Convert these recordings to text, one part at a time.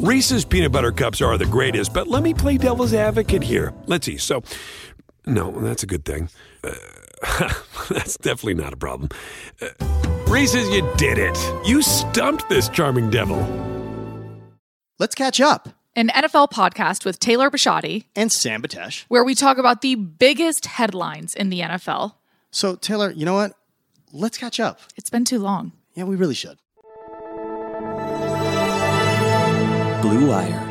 Reese's peanut butter cups are the greatest, but let me play devil's advocate here. Let's see. So, no, that's a good thing. Uh, that's definitely not a problem. Uh, Reese's, you did it. You stumped this charming devil. Let's catch up. An NFL podcast with Taylor Bisciotti And Sam Batesh. where we talk about the biggest headlines in the NFL. So, Taylor, you know what? Let's catch up. It's been too long. Yeah, we really should. Blue Wire.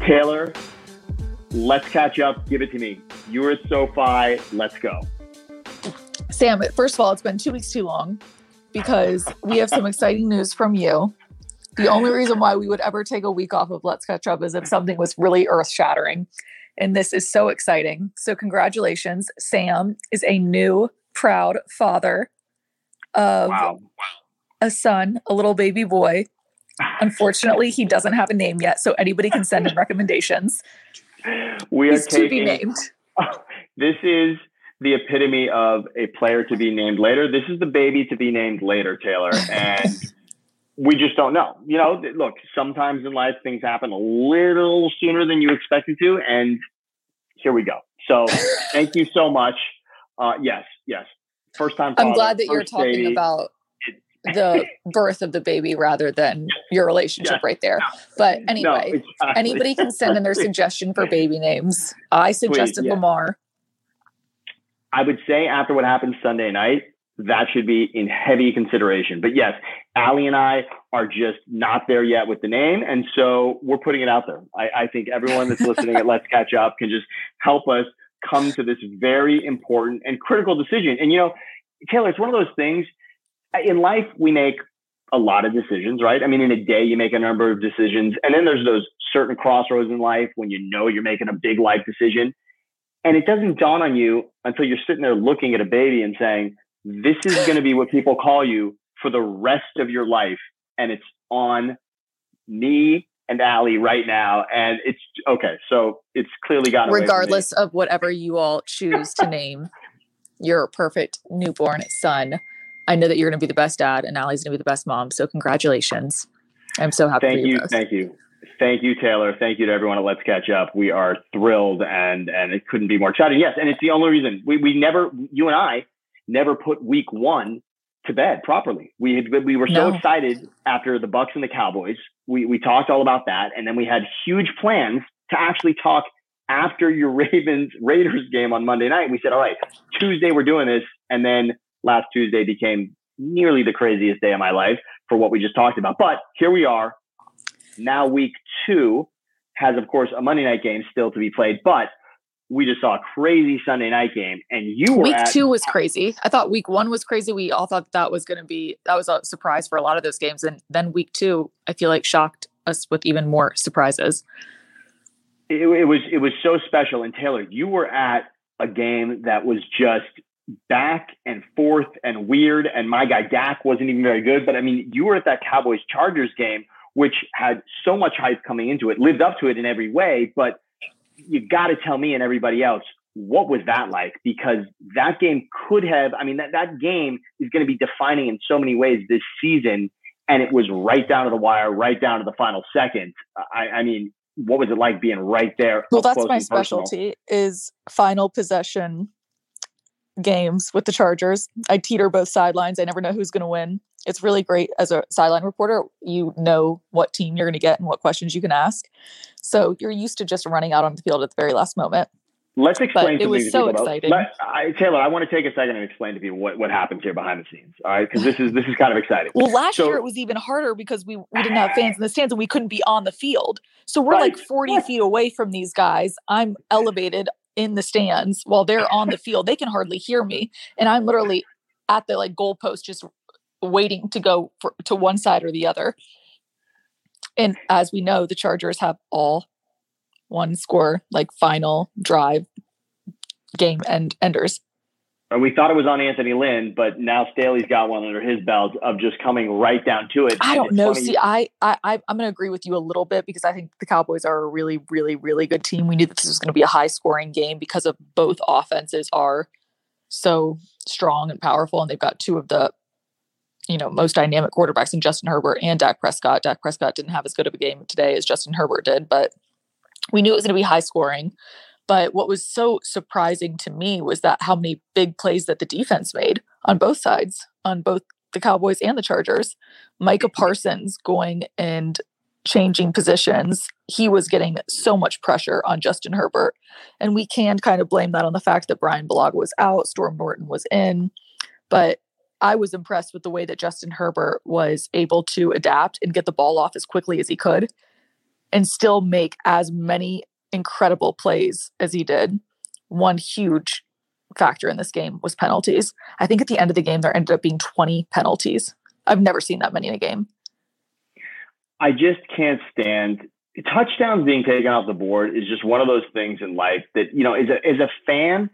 Taylor, let's catch up. Give it to me. You were at SoFi. Let's go. Sam, first of all, it's been two weeks too long because we have some exciting news from you. The only reason why we would ever take a week off of Let's Catch Up is if something was really earth shattering. And this is so exciting. So, congratulations. Sam is a new, proud father of Wow. A son, a little baby boy. Unfortunately, he doesn't have a name yet, so anybody can send him recommendations. We are He's to be taking. named. This is the epitome of a player to be named later. This is the baby to be named later, Taylor. And we just don't know. You know, look, sometimes in life things happen a little sooner than you expected to. And here we go. So thank you so much. Uh, yes, yes. First time. I'm glad that you're talking about the birth of the baby rather than your relationship Yeah. right there. But No, anyway, exactly. anybody can send in their suggestion for baby names. I suggested yeah. Lamar. I would say after what happened Sunday night, that should be in heavy consideration. But yes, Allie and I are just not there yet with the name. And so we're putting it out there. I, I think everyone that's listening at Let's Catch Up can just help us come to this very important and critical decision. And, you know, Taylor, it's one of those things in life, we make a lot of decisions, right? I mean, in a day, you make a number of decisions. And then there's those certain crossroads in life when you know you're making a big life decision. And it doesn't dawn on you until you're sitting there looking at a baby and saying, this is going to be what people call you for the rest of your life. And it's on me and Allie right now. And it's okay. So it's clearly got regardless of whatever you all choose to name your perfect newborn son. I know that you're going to be the best dad, and Allie's going to be the best mom. So, congratulations! I'm so happy Thank for you. you. Thank you. Thank you, Taylor. Thank you to everyone at Let's Catch Up. We are thrilled and and it couldn't be more exciting. Yes, and it's the only reason we, we never you and I never put week one to bed properly. We had we were so No. excited after the Bucks and the Cowboys. We we talked all about that, and then we had huge plans to actually talk after your Ravens Raiders game on Monday night. We said, all right, Tuesday we're doing this, and then last Tuesday became nearly the craziest day of my life for what we just talked about. But here we are. Now week two has, of course, a Monday night game still to be played, but we just saw a crazy Sunday night game, and you were Week at two was crazy. I thought week one was crazy. We all thought that was going to be that was a surprise for a lot of those games, and then week two, I feel like shocked us with even more surprises. it, it was it was so special. And Taylor, you were at a game that was just back and forth and weird. And my guy Dak wasn't even very good. But I mean, you were at that Cowboys Chargers game, which had so much hype coming into it, lived up to it in every way. But you got to tell me and everybody else what was that like? Because that game could have. I mean, that that game is going to be defining in so many ways this season. And it was right down to the wire, right down to the final second. I, I mean, what was it like being right there? Well, that's my and personal? specialty is final possession games with the Chargers. I teeter both sidelines. I never know who's going to win. It's really great as a sideline reporter. You know what team you're going to get and what questions you can ask. So you're used to just running out on the field at the very last moment. Let's explain to you. it was so exciting. Let- I, Taylor, I want to take a second and explain to people what, what happens here behind the scenes. All right, because this is this is kind of exciting. Well, last So- year it was even harder because we, we didn't have fans in the stands and we couldn't be on the field. So we're Right. like 40 feet away from these guys. I'm eh elevated in the stands while they're on the field. They can hardly hear me. And I'm literally at the like goalpost just waiting to go for, to one side or the other. And as we know, the Chargers have all one score, like final drive game end enders. And we thought it was on Anthony Lynn, but now Staley's got one under his belt of just coming right down to it. I don't know. funny- See, I, I, I I'm going to agree with you a little bit because I think the Cowboys are a really, really, really good team. We knew that this was going to be a high scoring game because of both offenses are so strong and powerful, and they've got two of the you know, most dynamic quarterbacks in Justin Herbert and Dak Prescott. Dak Prescott didn't have as good of a game today as Justin Herbert did, but we knew it was going to be high scoring. But what was so surprising to me was that how many big plays that the defense made on both sides, on both the Cowboys and the Chargers. Micah mm-hmm. Parsons going and changing positions, he was getting so much pressure on Justin Herbert. And we can kind of blame that on the fact that Brian Bulaga was out, Storm Norton was in. But I was impressed with the way that Justin Herbert was able to adapt and get the ball off as quickly as he could and still make as many incredible plays as he did. One huge factor in this game was penalties. I think at the end of the game, there ended up being 20 penalties. I've never seen that many in a game. I just can't stand touchdowns being taken off the board is just one of those things in life that you know as a as a fan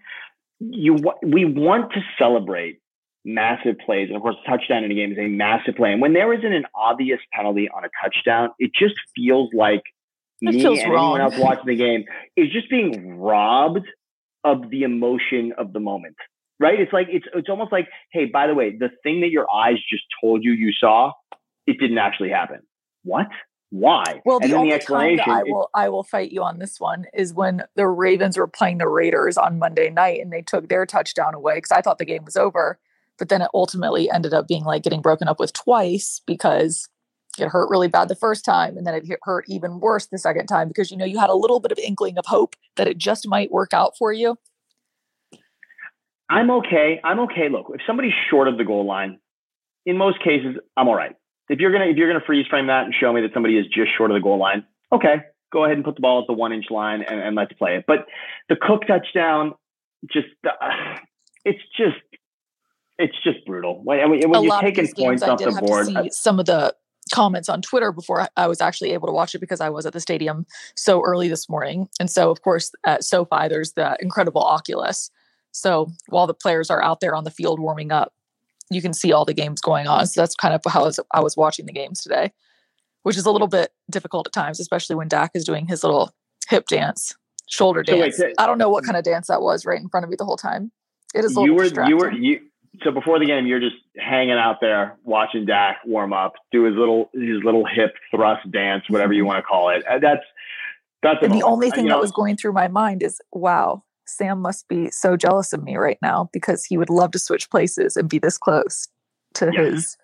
you we want to celebrate massive plays and of course touchdown in a game is a massive play and when there isn't an obvious penalty on a touchdown it just feels like it me feels and wrong. anyone else watching the game is just being robbed of the emotion of the moment right it's like it's it's almost like hey by the way the thing that your eyes just told you you saw it didn't actually happen what? Why? Well, the and then only the time that I explanation. will I will fight you on this one is when the Ravens were playing the Raiders on Monday night and they took their touchdown away because I thought the game was over, but then it ultimately ended up being like getting broken up with twice because it hurt really bad the first time and then it hurt even worse the second time because you know you had a little bit of inkling of hope that it just might work out for you. I'm okay. I'm okay. Look, if somebody's short of the goal line, in most cases, I'm all right. If you're gonna if you're gonna freeze frame that and show me that somebody is just short of the goal line, okay, go ahead and put the ball at the one inch line and, and let's play it. But the Cook touchdown, just uh, it's just it's just brutal. When, when you're taking points I off the have board, to see some of the comments on Twitter before I- was actually able to watch it because I was at the stadium so early this morning. And so, of course, at SoFi, there's the incredible Oculus. So while the players are out there on the field warming up, you can see all the games going on. So that's kind of how I was, I was watching the games today, which is a little bit difficult at times, especially when Dak is doing his little hip dance, shoulder So wait, dance. so- I don't know what kind of dance that was right in front of me the whole time. It is a you little were distracting. you were you so before the game you're just hanging out there watching Dak warm up, do his little his little hip thrust dance, whatever you want to call it. That's that's And the only thing you that know, was going through my mind is, wow, Sam must be so jealous of me right now because he would love to switch places and be this close to Yes. his.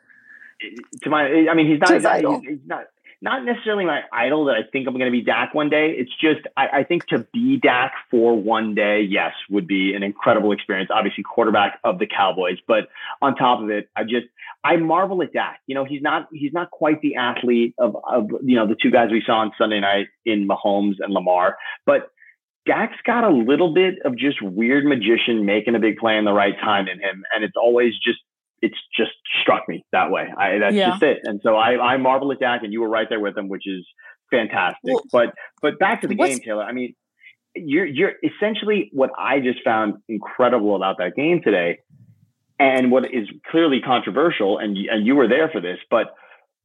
to my I mean he's not he's not, he's not not necessarily my idol that I think I'm going to be Dak one day. It's just I, I think to be Dak for one day, yes, would be an incredible experience. Obviously, quarterback of the Cowboys, but on top of it, I just I marvel at Dak. You know, he's not he's not quite the athlete of of you know the two guys we saw on Sunday night in Mahomes and Lamar, but Dak's got a little bit of just weird magician making a big play in the right time in him, and it's always just it's just struck me that way. I, that's Yeah. just it. And so I, I marvel at Dak, and you were right there with him, which is fantastic. Well, but but back to the game, Taylor. I mean, you're you're essentially what I just found incredible about that game today, and what is clearly controversial, and and you were there for this, but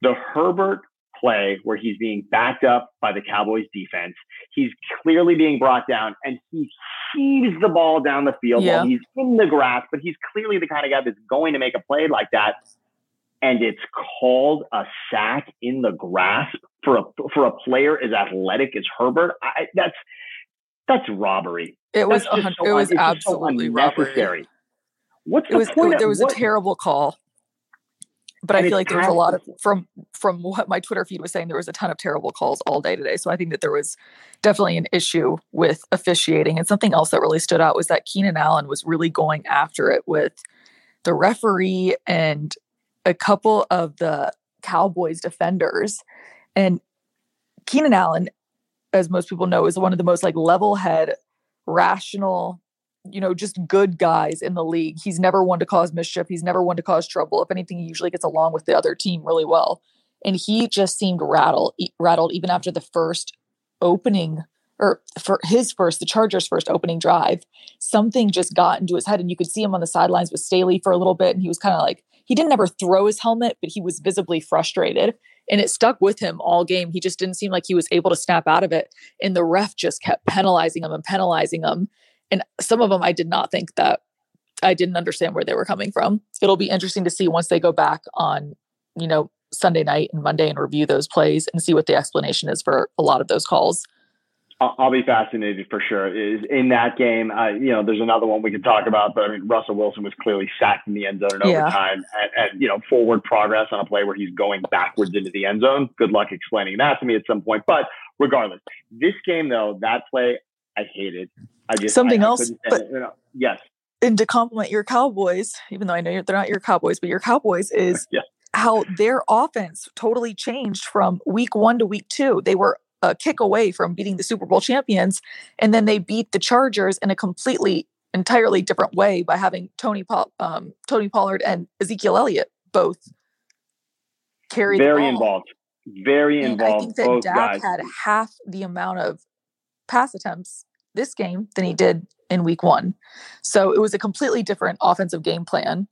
the Herbert play where he's being backed up by the Cowboys defense. He's clearly being brought down and he heaves the ball down the field Yeah. while he's in the grass, but he's clearly the kind of guy that's going to make a play like that. And it's called a sack in the grasp for a for a player as athletic as Herbert. I, that's that's robbery. It was That's hun- so it was just so absolutely robbery. unnecessary. What's It the was point? there was what, a terrible call, but I feel like there was a lot of from from what my Twitter feed was saying. There was a ton of terrible calls all day today. So I think that there was definitely an issue with officiating. And something else that really stood out was that Keenan Allen was really going after it with the referee and a couple of the Cowboys defenders. And Keenan Allen, as most people know, is one of the most like level head, rational, you know, just good guys in the league. He's never one to cause mischief. He's never one to cause trouble. If anything, he usually gets along with the other team really well. And he just seemed rattled, rattled even after the first opening or for his first, the Chargers' first opening drive. Something just got into his head, and you could see him on the sidelines with Staley for a little bit, and he was kind of like he didn't ever throw his helmet, but he was visibly frustrated, and it stuck with him all game. He just didn't seem like he was able to snap out of it, and the ref just kept penalizing him and penalizing him. And some of them, I did not think that I didn't understand where they were coming from. It'll be interesting to see once they go back on, you know, Sunday night and Monday and review those plays and see what the explanation is for a lot of those calls. I'll be fascinated for sure. Is in that game, uh, you know, there's another one we could talk about, but I mean, Russell Wilson was clearly sacked in the end zone in Yeah. overtime, and, and you know, forward progress on a play where he's going backwards into the end zone. Good luck explaining that to me at some point. But regardless, this game though, that play I hated. I just Something I- I else, but-. You know, yes, And to compliment your Cowboys, even though I know they're not your Cowboys, but your Cowboys is Yeah. how their offense totally changed from week one to week two. They were a kick away from beating the Super Bowl champions, and then they beat the Chargers in a completely, entirely different way by having Tony Pol- um, Tony Pollard and Ezekiel Elliott both carry the very involved, very And I think that Dak guys. had half the amount of pass attempts this game than he did in week one. So it was a completely different offensive game plan,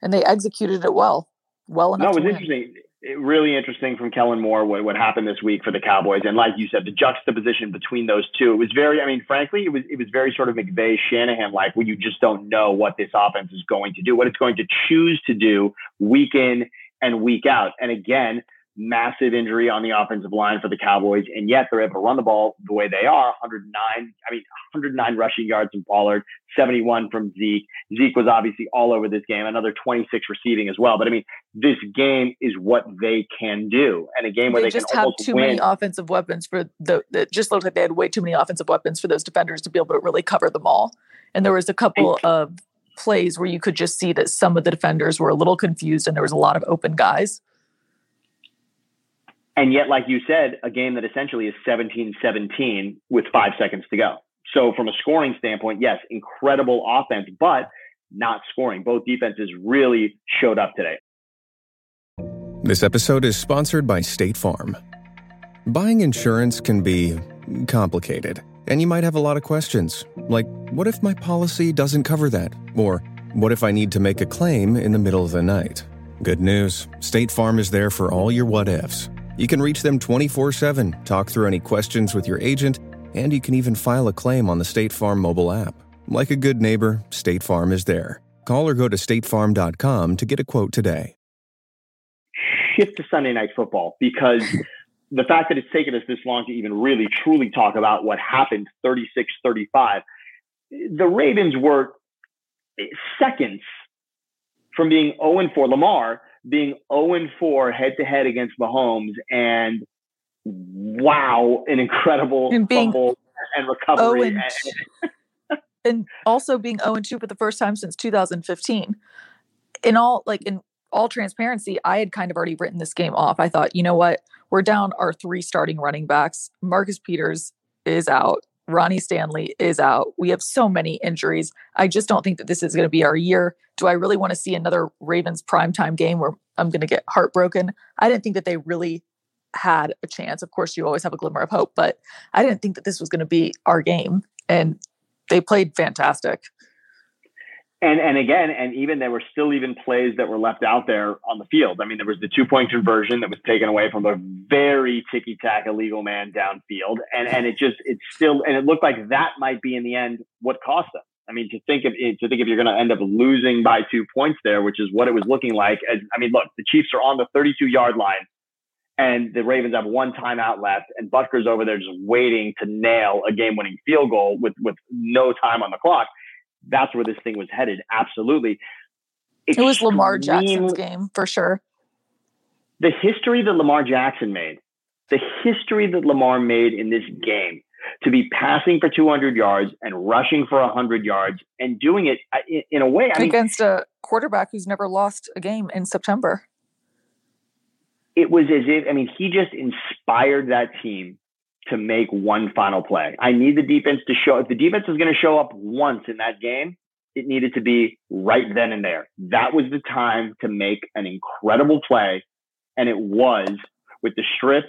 and they executed it well, well No, enough it to was interesting. It, really interesting from Kellen Moore what, what happened this week for the Cowboys, and like you said, the juxtaposition between those two. It was very. I mean, frankly, it was it was very sort of McVay Shanahan like, where you just don't know what this offense is going to do, what it's going to choose to do week in and week out. And again, massive injury on the offensive line for the Cowboys, and yet they're able to run the ball the way they are. 109. I mean, 109 rushing yards from Pollard, 71 from Zeke. Zeke was obviously all over this game, another 26 receiving as well. But I mean, this game is what they can do, and a game where They they, just can have too win. many offensive weapons for the. It just looked like they had way too many offensive weapons for those defenders to be able to really cover them all. And there was a couple of plays where you could just see that some of the defenders were a little confused, and there was a lot of open guys. And yet, like you said, a game that essentially is 17 17 with five seconds to go. So, from a scoring standpoint, yes, incredible offense, but not scoring. Both defenses really showed up today. This episode is sponsored by State Farm. Buying insurance can be complicated, and you might have a lot of questions, like what if my policy doesn't cover that? Or what if I need to make a claim in the middle of the night? Good news State Farm is there for all your what ifs. You can reach them 24 7, talk through any questions with your agent, and you can even file a claim on the State Farm mobile app. Like a good neighbor, State Farm is there. Call or go to statefarm.com to get a quote today. shift to Sunday night football because the fact that it's taken us this long to even really truly talk about what happened 36 35, the Ravens were seconds from being 0 4. Lamar being 0 4 head to head against Mahomes and wow, an incredible And being fumble and recovery. 0 And- and also being 0 2 for the first time since 2015. In all like in all transparency, I had kind of already written this game off. I thought, you know what? We're down our three starting running backs. Marcus Peters is out. Ronnie Stanley is out. We have so many injuries. I just don't think that this is going to be our year. Do I really want to see another Ravens primetime game where I'm going to get heartbroken? I didn't think that they really had a chance. Of course, you always have a glimmer of hope, but I didn't think that this was going to be our game. And they played fantastic. And and again, and even there were still even plays that were left out there on the field. I mean, there was the two point conversion that was taken away from a very ticky tack illegal man downfield, and and it just it's still and it looked like that might be in the end what cost them. I mean, to think of to think if you're going to end up losing by two points there, which is what it was looking like. I mean, look, the Chiefs are on the 32 yard line, and the Ravens have one timeout left, and Butker's over there just waiting to nail a game winning field goal with with no time on the clock that's where this thing was headed. Absolutely. It was Lamar Jackson's game for sure. The history that Lamar Jackson made, the history that Lamar made in this game to be passing for 200 yards and rushing for 100 yards and doing it uh, in, in a way, I mean, against a quarterback who's never lost a game in September. it was as if, I mean, he just inspired that team to make one final play. I need the defense to show, if the defense was going to show up once in that game, it needed to be right then and there. That was the time to make an incredible play. And it was with the strip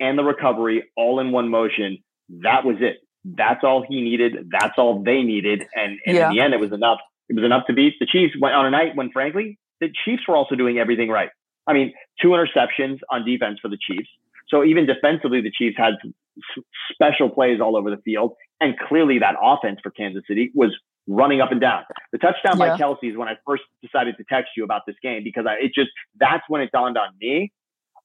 and the recovery all in one motion. That was it. That's all he needed. That's all they needed. And, and Yeah. in the end, it was enough. It was enough to beat the Chiefs Went on a night when, frankly, the Chiefs were also doing everything right. I mean, two interceptions on defense for the Chiefs. So even defensively, the Chiefs had special plays all over the field. And clearly that offense for Kansas City was running up and down. The touchdown Yeah. by Kelce is when I first decided to text you about this game because I, it just that's when it dawned on me.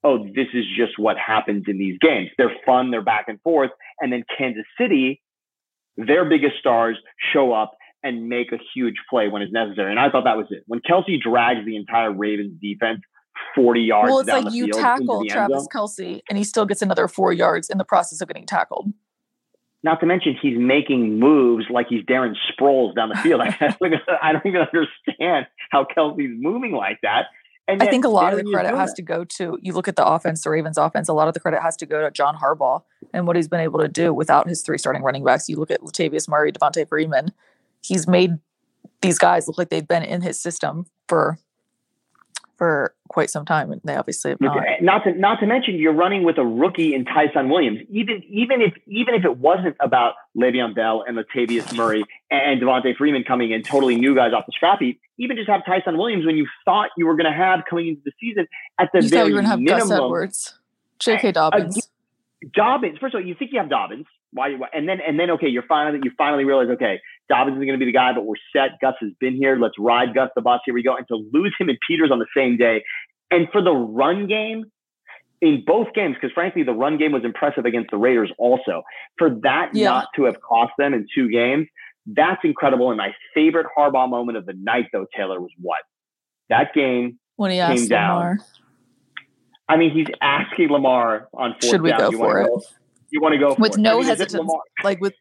Oh, this is just what happens in these games. They're fun, they're back and forth, and then Kansas City, their biggest stars show up and make a huge play when it's necessary. And I thought that was it. When Kelce drags the entire Ravens defense 40 yards well, it's down like the you tackle into the end Travis. Kelce, and he still gets another four yards in the process of getting tackled. Not to mention he's making moves like he's Darren Sproles down the field. I don't even- I don't even understand how Kelce's moving like that. And I think a lot of the credit has to go to you look at the offense, the Ravens offense, a lot of the credit has to go to John Harbaugh and what he's been able to do without his three starting running backs. You look at Latavius Murray, Devonta Freeman, he's made these guys look like they've been in his system for for quite some time, and they obviously have not. Eh, not to not to mention you're running with a rookie in Ty'Son Williams. Even even if even if it wasn't about Le'Veon Bell and Latavius Murray and Devonta Freeman coming in, totally new guys off the scrap heap. Even just have Ty'Son Williams when you thought you were going to have coming into the season at the You very you were have Gus. Edwards, J.K. Eh, Dobbins. Dobbins. First of all, you think you have Dobbins. Why? why- And then and then okay, you're finally you finally realize okay, Dobbins is going to be the guy, but we're set. Gus has been here. Let's ride Gus the bus. Here we go. And to lose him and Peters on the same day, and for the run game in both games, because frankly the run game was impressive against the Raiders also. For that Yeah. not to have cost them in two games, that's incredible. And my favorite Harbaugh moment of the night, though, Taylor, was what that game when he came asked down. Lamar, I mean, he's asking Lamar on fourth Should we down. go you for it? Go, you want to go for with no mean, is it hesitance, Lamar- like with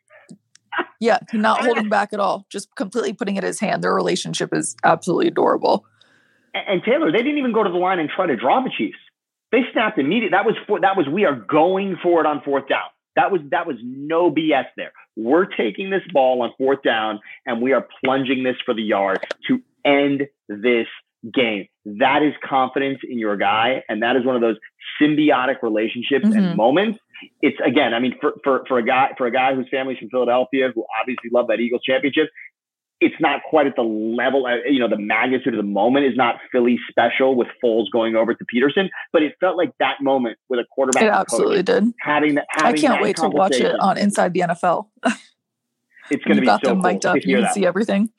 yeah, not holding back at all, just completely putting it in his hand. Their relationship is absolutely adorable. And, and Taylor, they didn't even go to the line and try to draw the Chiefs. They snapped immediately. That was for, that was we are going for it on fourth down. That was that was no BS there. We're taking this ball on fourth down and we are plunging this for the yard to end this game. That is confidence in your guy, and that is one of those symbiotic relationships Mhm. and moments. It's again, I mean, for, for for a guy for a guy whose family's from Philadelphia, who obviously loved that Eagles championship, it's not quite at the level, uh, you know, the magnitude of the moment is not Philly special with Foles going over to Peterson, but it felt like that moment with a quarterback It absolutely coach did. having that. I can't wait to watch it on Inside the NFL. It's going to be got so them cool mic'd up. You can see everything.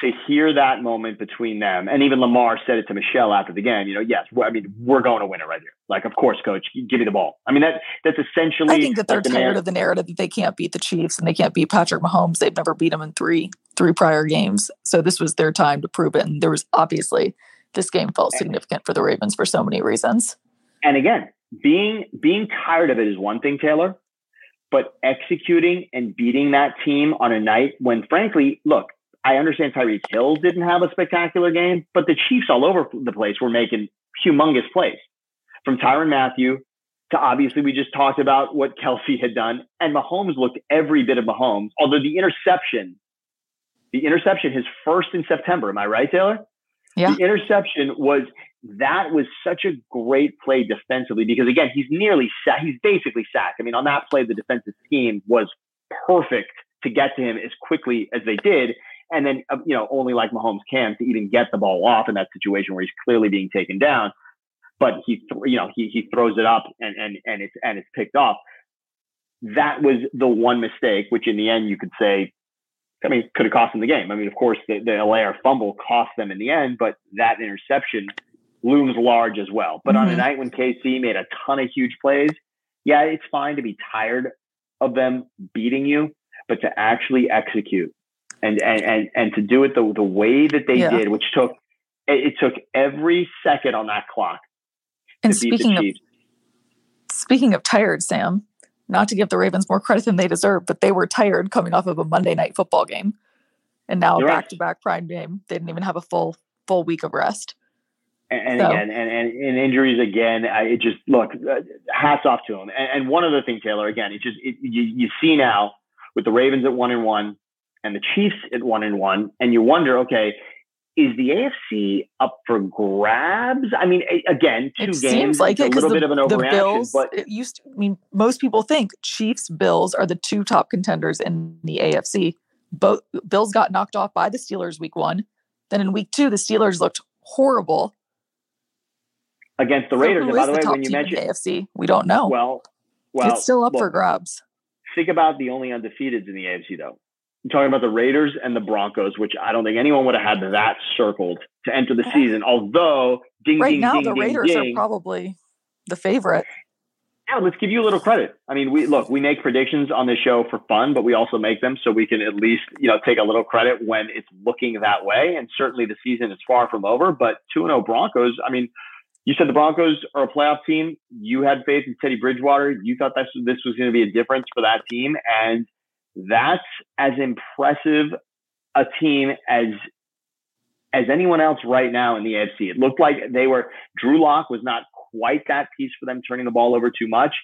To hear that moment between them, and even Lamar said it to Michele after the game. You know, yes, I mean, we're going to win it right here. Like, of course, coach, give me the ball. I mean, that that's essentially. I think that they're the tired narrative. of the narrative that they can't beat the Chiefs and they can't beat Patrick Mahomes. They've never beat him in three three prior games. So this was their time to prove it. And there was obviously this game felt significant for the Ravens for so many reasons. and again, being being tired of it is one thing, Taylor, but executing and beating that team on a night when, frankly, look, I understand Tyreek Hill didn't have a spectacular game, but the Chiefs all over the place were making humongous plays, from Tyrann Mathieu to obviously we just talked about what Kelce had done, and Mahomes looked every bit of Mahomes. Although the interception, the interception, his first in September. Am I right, Taylor? Yeah. The interception was that was such a great play defensively because again, he's nearly sacked. He's basically sacked. I mean, on that play, the defensive scheme was perfect to get to him as quickly as they did. And then, uh, you know, only like Mahomes can to even get the ball off in that situation where he's clearly being taken down. But he, th- you know, he he throws it up and and and it's and it's picked off. That was the one mistake, which in the end you could say, I mean, could have cost him the game. I mean, of course, the, the LAR fumble cost them in the end, but that interception looms large as well. But on a Mhm. night when KC made a ton of huge plays, yeah, it's fine to be tired of them beating you, but to actually execute and and and, and to do it the, the way that they Yeah. did, which took it, it took every second on that clock And speaking of speaking of tired, Sam, not to give the Ravens more credit than they deserve, but they were tired coming off of a Monday night football game. And now a You're right. back to back prime game. They didn't even have a full full week of rest. And, and So- again, and, and, and injuries again. I, it just look uh, hats off to him. And, and one other thing, Taylor. Again, it just it, you you see now with the Ravens at one and one, and the Chiefs at one and one, and you wonder, okay, is the AFC up for grabs? I mean, again, two It games, seems like it a little the, bit of an the overreaction, Bills. but it used. To, I mean, most people think Chiefs Bills are the two top contenders in the AFC. Both Bills got knocked off by the Steelers week one. Then in week two, the Steelers looked horrible. against the So Raiders. who and by is the way, when you the mentioned, AFC, we don't know. well, well, it's still up for grabs. think about the only undefeateds in the AFC, though. Talking about the Raiders and the Broncos, which I don't think anyone would have had that circled to enter the season. Although, ding, right ding, now, ding, the Raiders are probably the favorite. yeah, let's give you a little credit. I mean, we look, we make predictions on this show for fun, but we also make them so we can at least, you know, take a little credit when it's looking that way. And certainly the season is far from over, but 2 0 Broncos, I mean, you said the Broncos are a playoff team. You had faith in Teddy Bridgewater. You thought this, this was going to be a difference for that team. And that's as impressive a team as as anyone else right now in the AFC. It looked like they were Drew Lock was not quite that piece for them turning the ball over too much.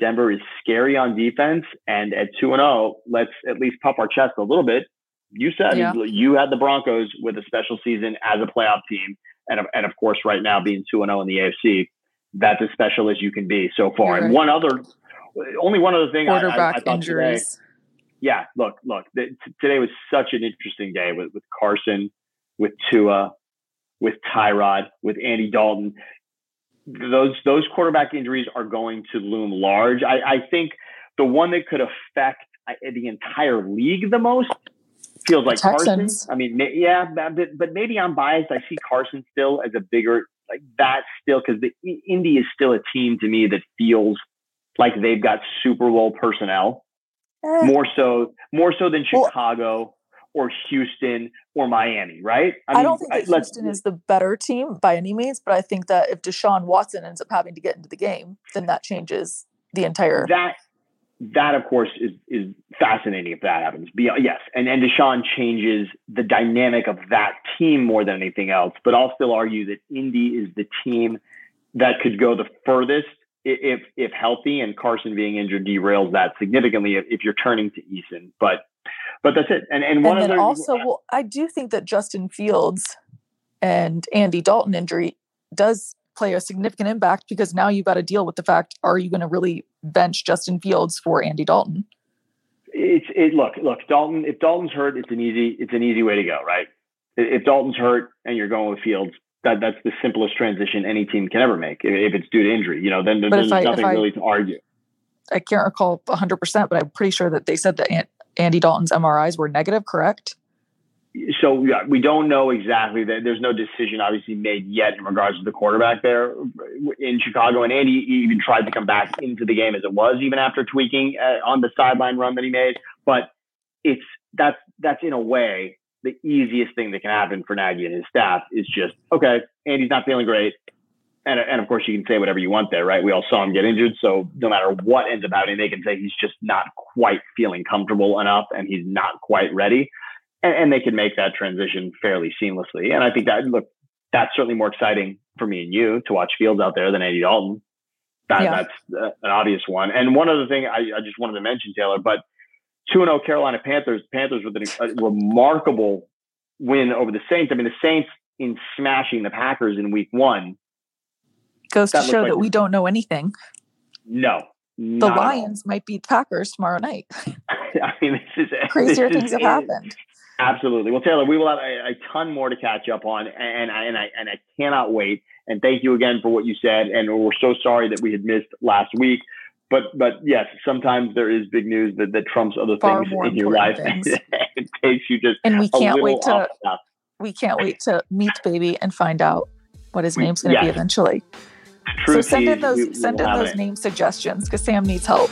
Denver is scary on defense, and at two and zero, let's at least puff our chest a little bit. You said Yeah. you had the Broncos with a special season as a playoff team, and of, and of course, right now being two and zero in the AFC, that's as special as you can be so far. You're And one other, only one other thing I- I, I, Quarterback thought today injuries. Yeah, look, look. th- today was such an interesting day with, with Carson, with Tua, with Tyrod, with Andy Dalton. Those those quarterback injuries are going to loom large. I, I think the one that could affect uh, the entire league the most feels like. Carson. I mean, yeah, but, but maybe I'm biased. I see Carson still as a bigger like that still because the Indy is still a team to me that feels like they've got Super Bowl personnel Eh, more so more so than Well- Chicago or Houston or Miami, right? I, don't think that let's- Houston is the better team by any means, but I think that if Deshaun Watson ends up having to get into the game, then that changes the entire. that that of course is is fascinating if that happens. Beyond, yes, and and Deshaun changes the dynamic of that team more than anything else. But I'll still argue that Indy is the team that could go the furthest i- if if healthy, and Carson being injured derails that significantly if, if you're turning to Eason. But but that's it. And and one and then other also, well, I do think that Justin Fields and Andy Dalton injury does play a significant impact because now you've got to deal with the fact: Are you going to really bench Justin Fields for Andy Dalton? it's it look look Dalton if Dalton's hurt it's an easy it's an easy way to go right if Dalton's hurt and you're going with Fields that that's the simplest transition any team can ever make if, it's due to injury you know then But there's I- nothing I- really to argue I can't recall 100, percent but I'm pretty sure that they said that An- Andy Dalton's MRIs were negative. Correct? so yeah, we don't know exactly that there's no decision obviously made yet in regards to the quarterback there in Chicago and Andy even tried to come back into the game as it was even after tweaking uh, on the sideline run that he made but it's that's that's in a way the easiest thing that can happen for Nagy and his staff is just okay Andy's not feeling great and, and of course you can say whatever you want there right we all saw him get injured so no matter what ends up happening they can say he's just not quite feeling comfortable enough and he's not quite ready and, and they can make that transition fairly seamlessly. And I think that look, that's certainly more exciting for me and you to watch Fields out there than Andy Dalton. That, Yeah. That's uh, an obvious one. And one other thing I, I just wanted to mention, Taylor, but two and zero Carolina Panthers, Panthers with an, a remarkable win over the Saints. I mean, the Saints in smashing the Packers in Week One. Goes That to show like that we don't know anything. No, The not at all. Lions might beat Packers tomorrow night. I mean, this is Crazier this things is- have happened. Absolutely. Well, Taylor, we will have a, a ton more to catch up on, and I and I and I cannot wait. And thank you again for what you said. And we're so sorry that we had missed last week. But but yes, sometimes there is big news that, that trumps other Far things in your life. it takes you just And we can't wait to we can't wait to meet baby and find out what his name's going to be eventually. True so send in those send in those it. name suggestions because Sam needs help.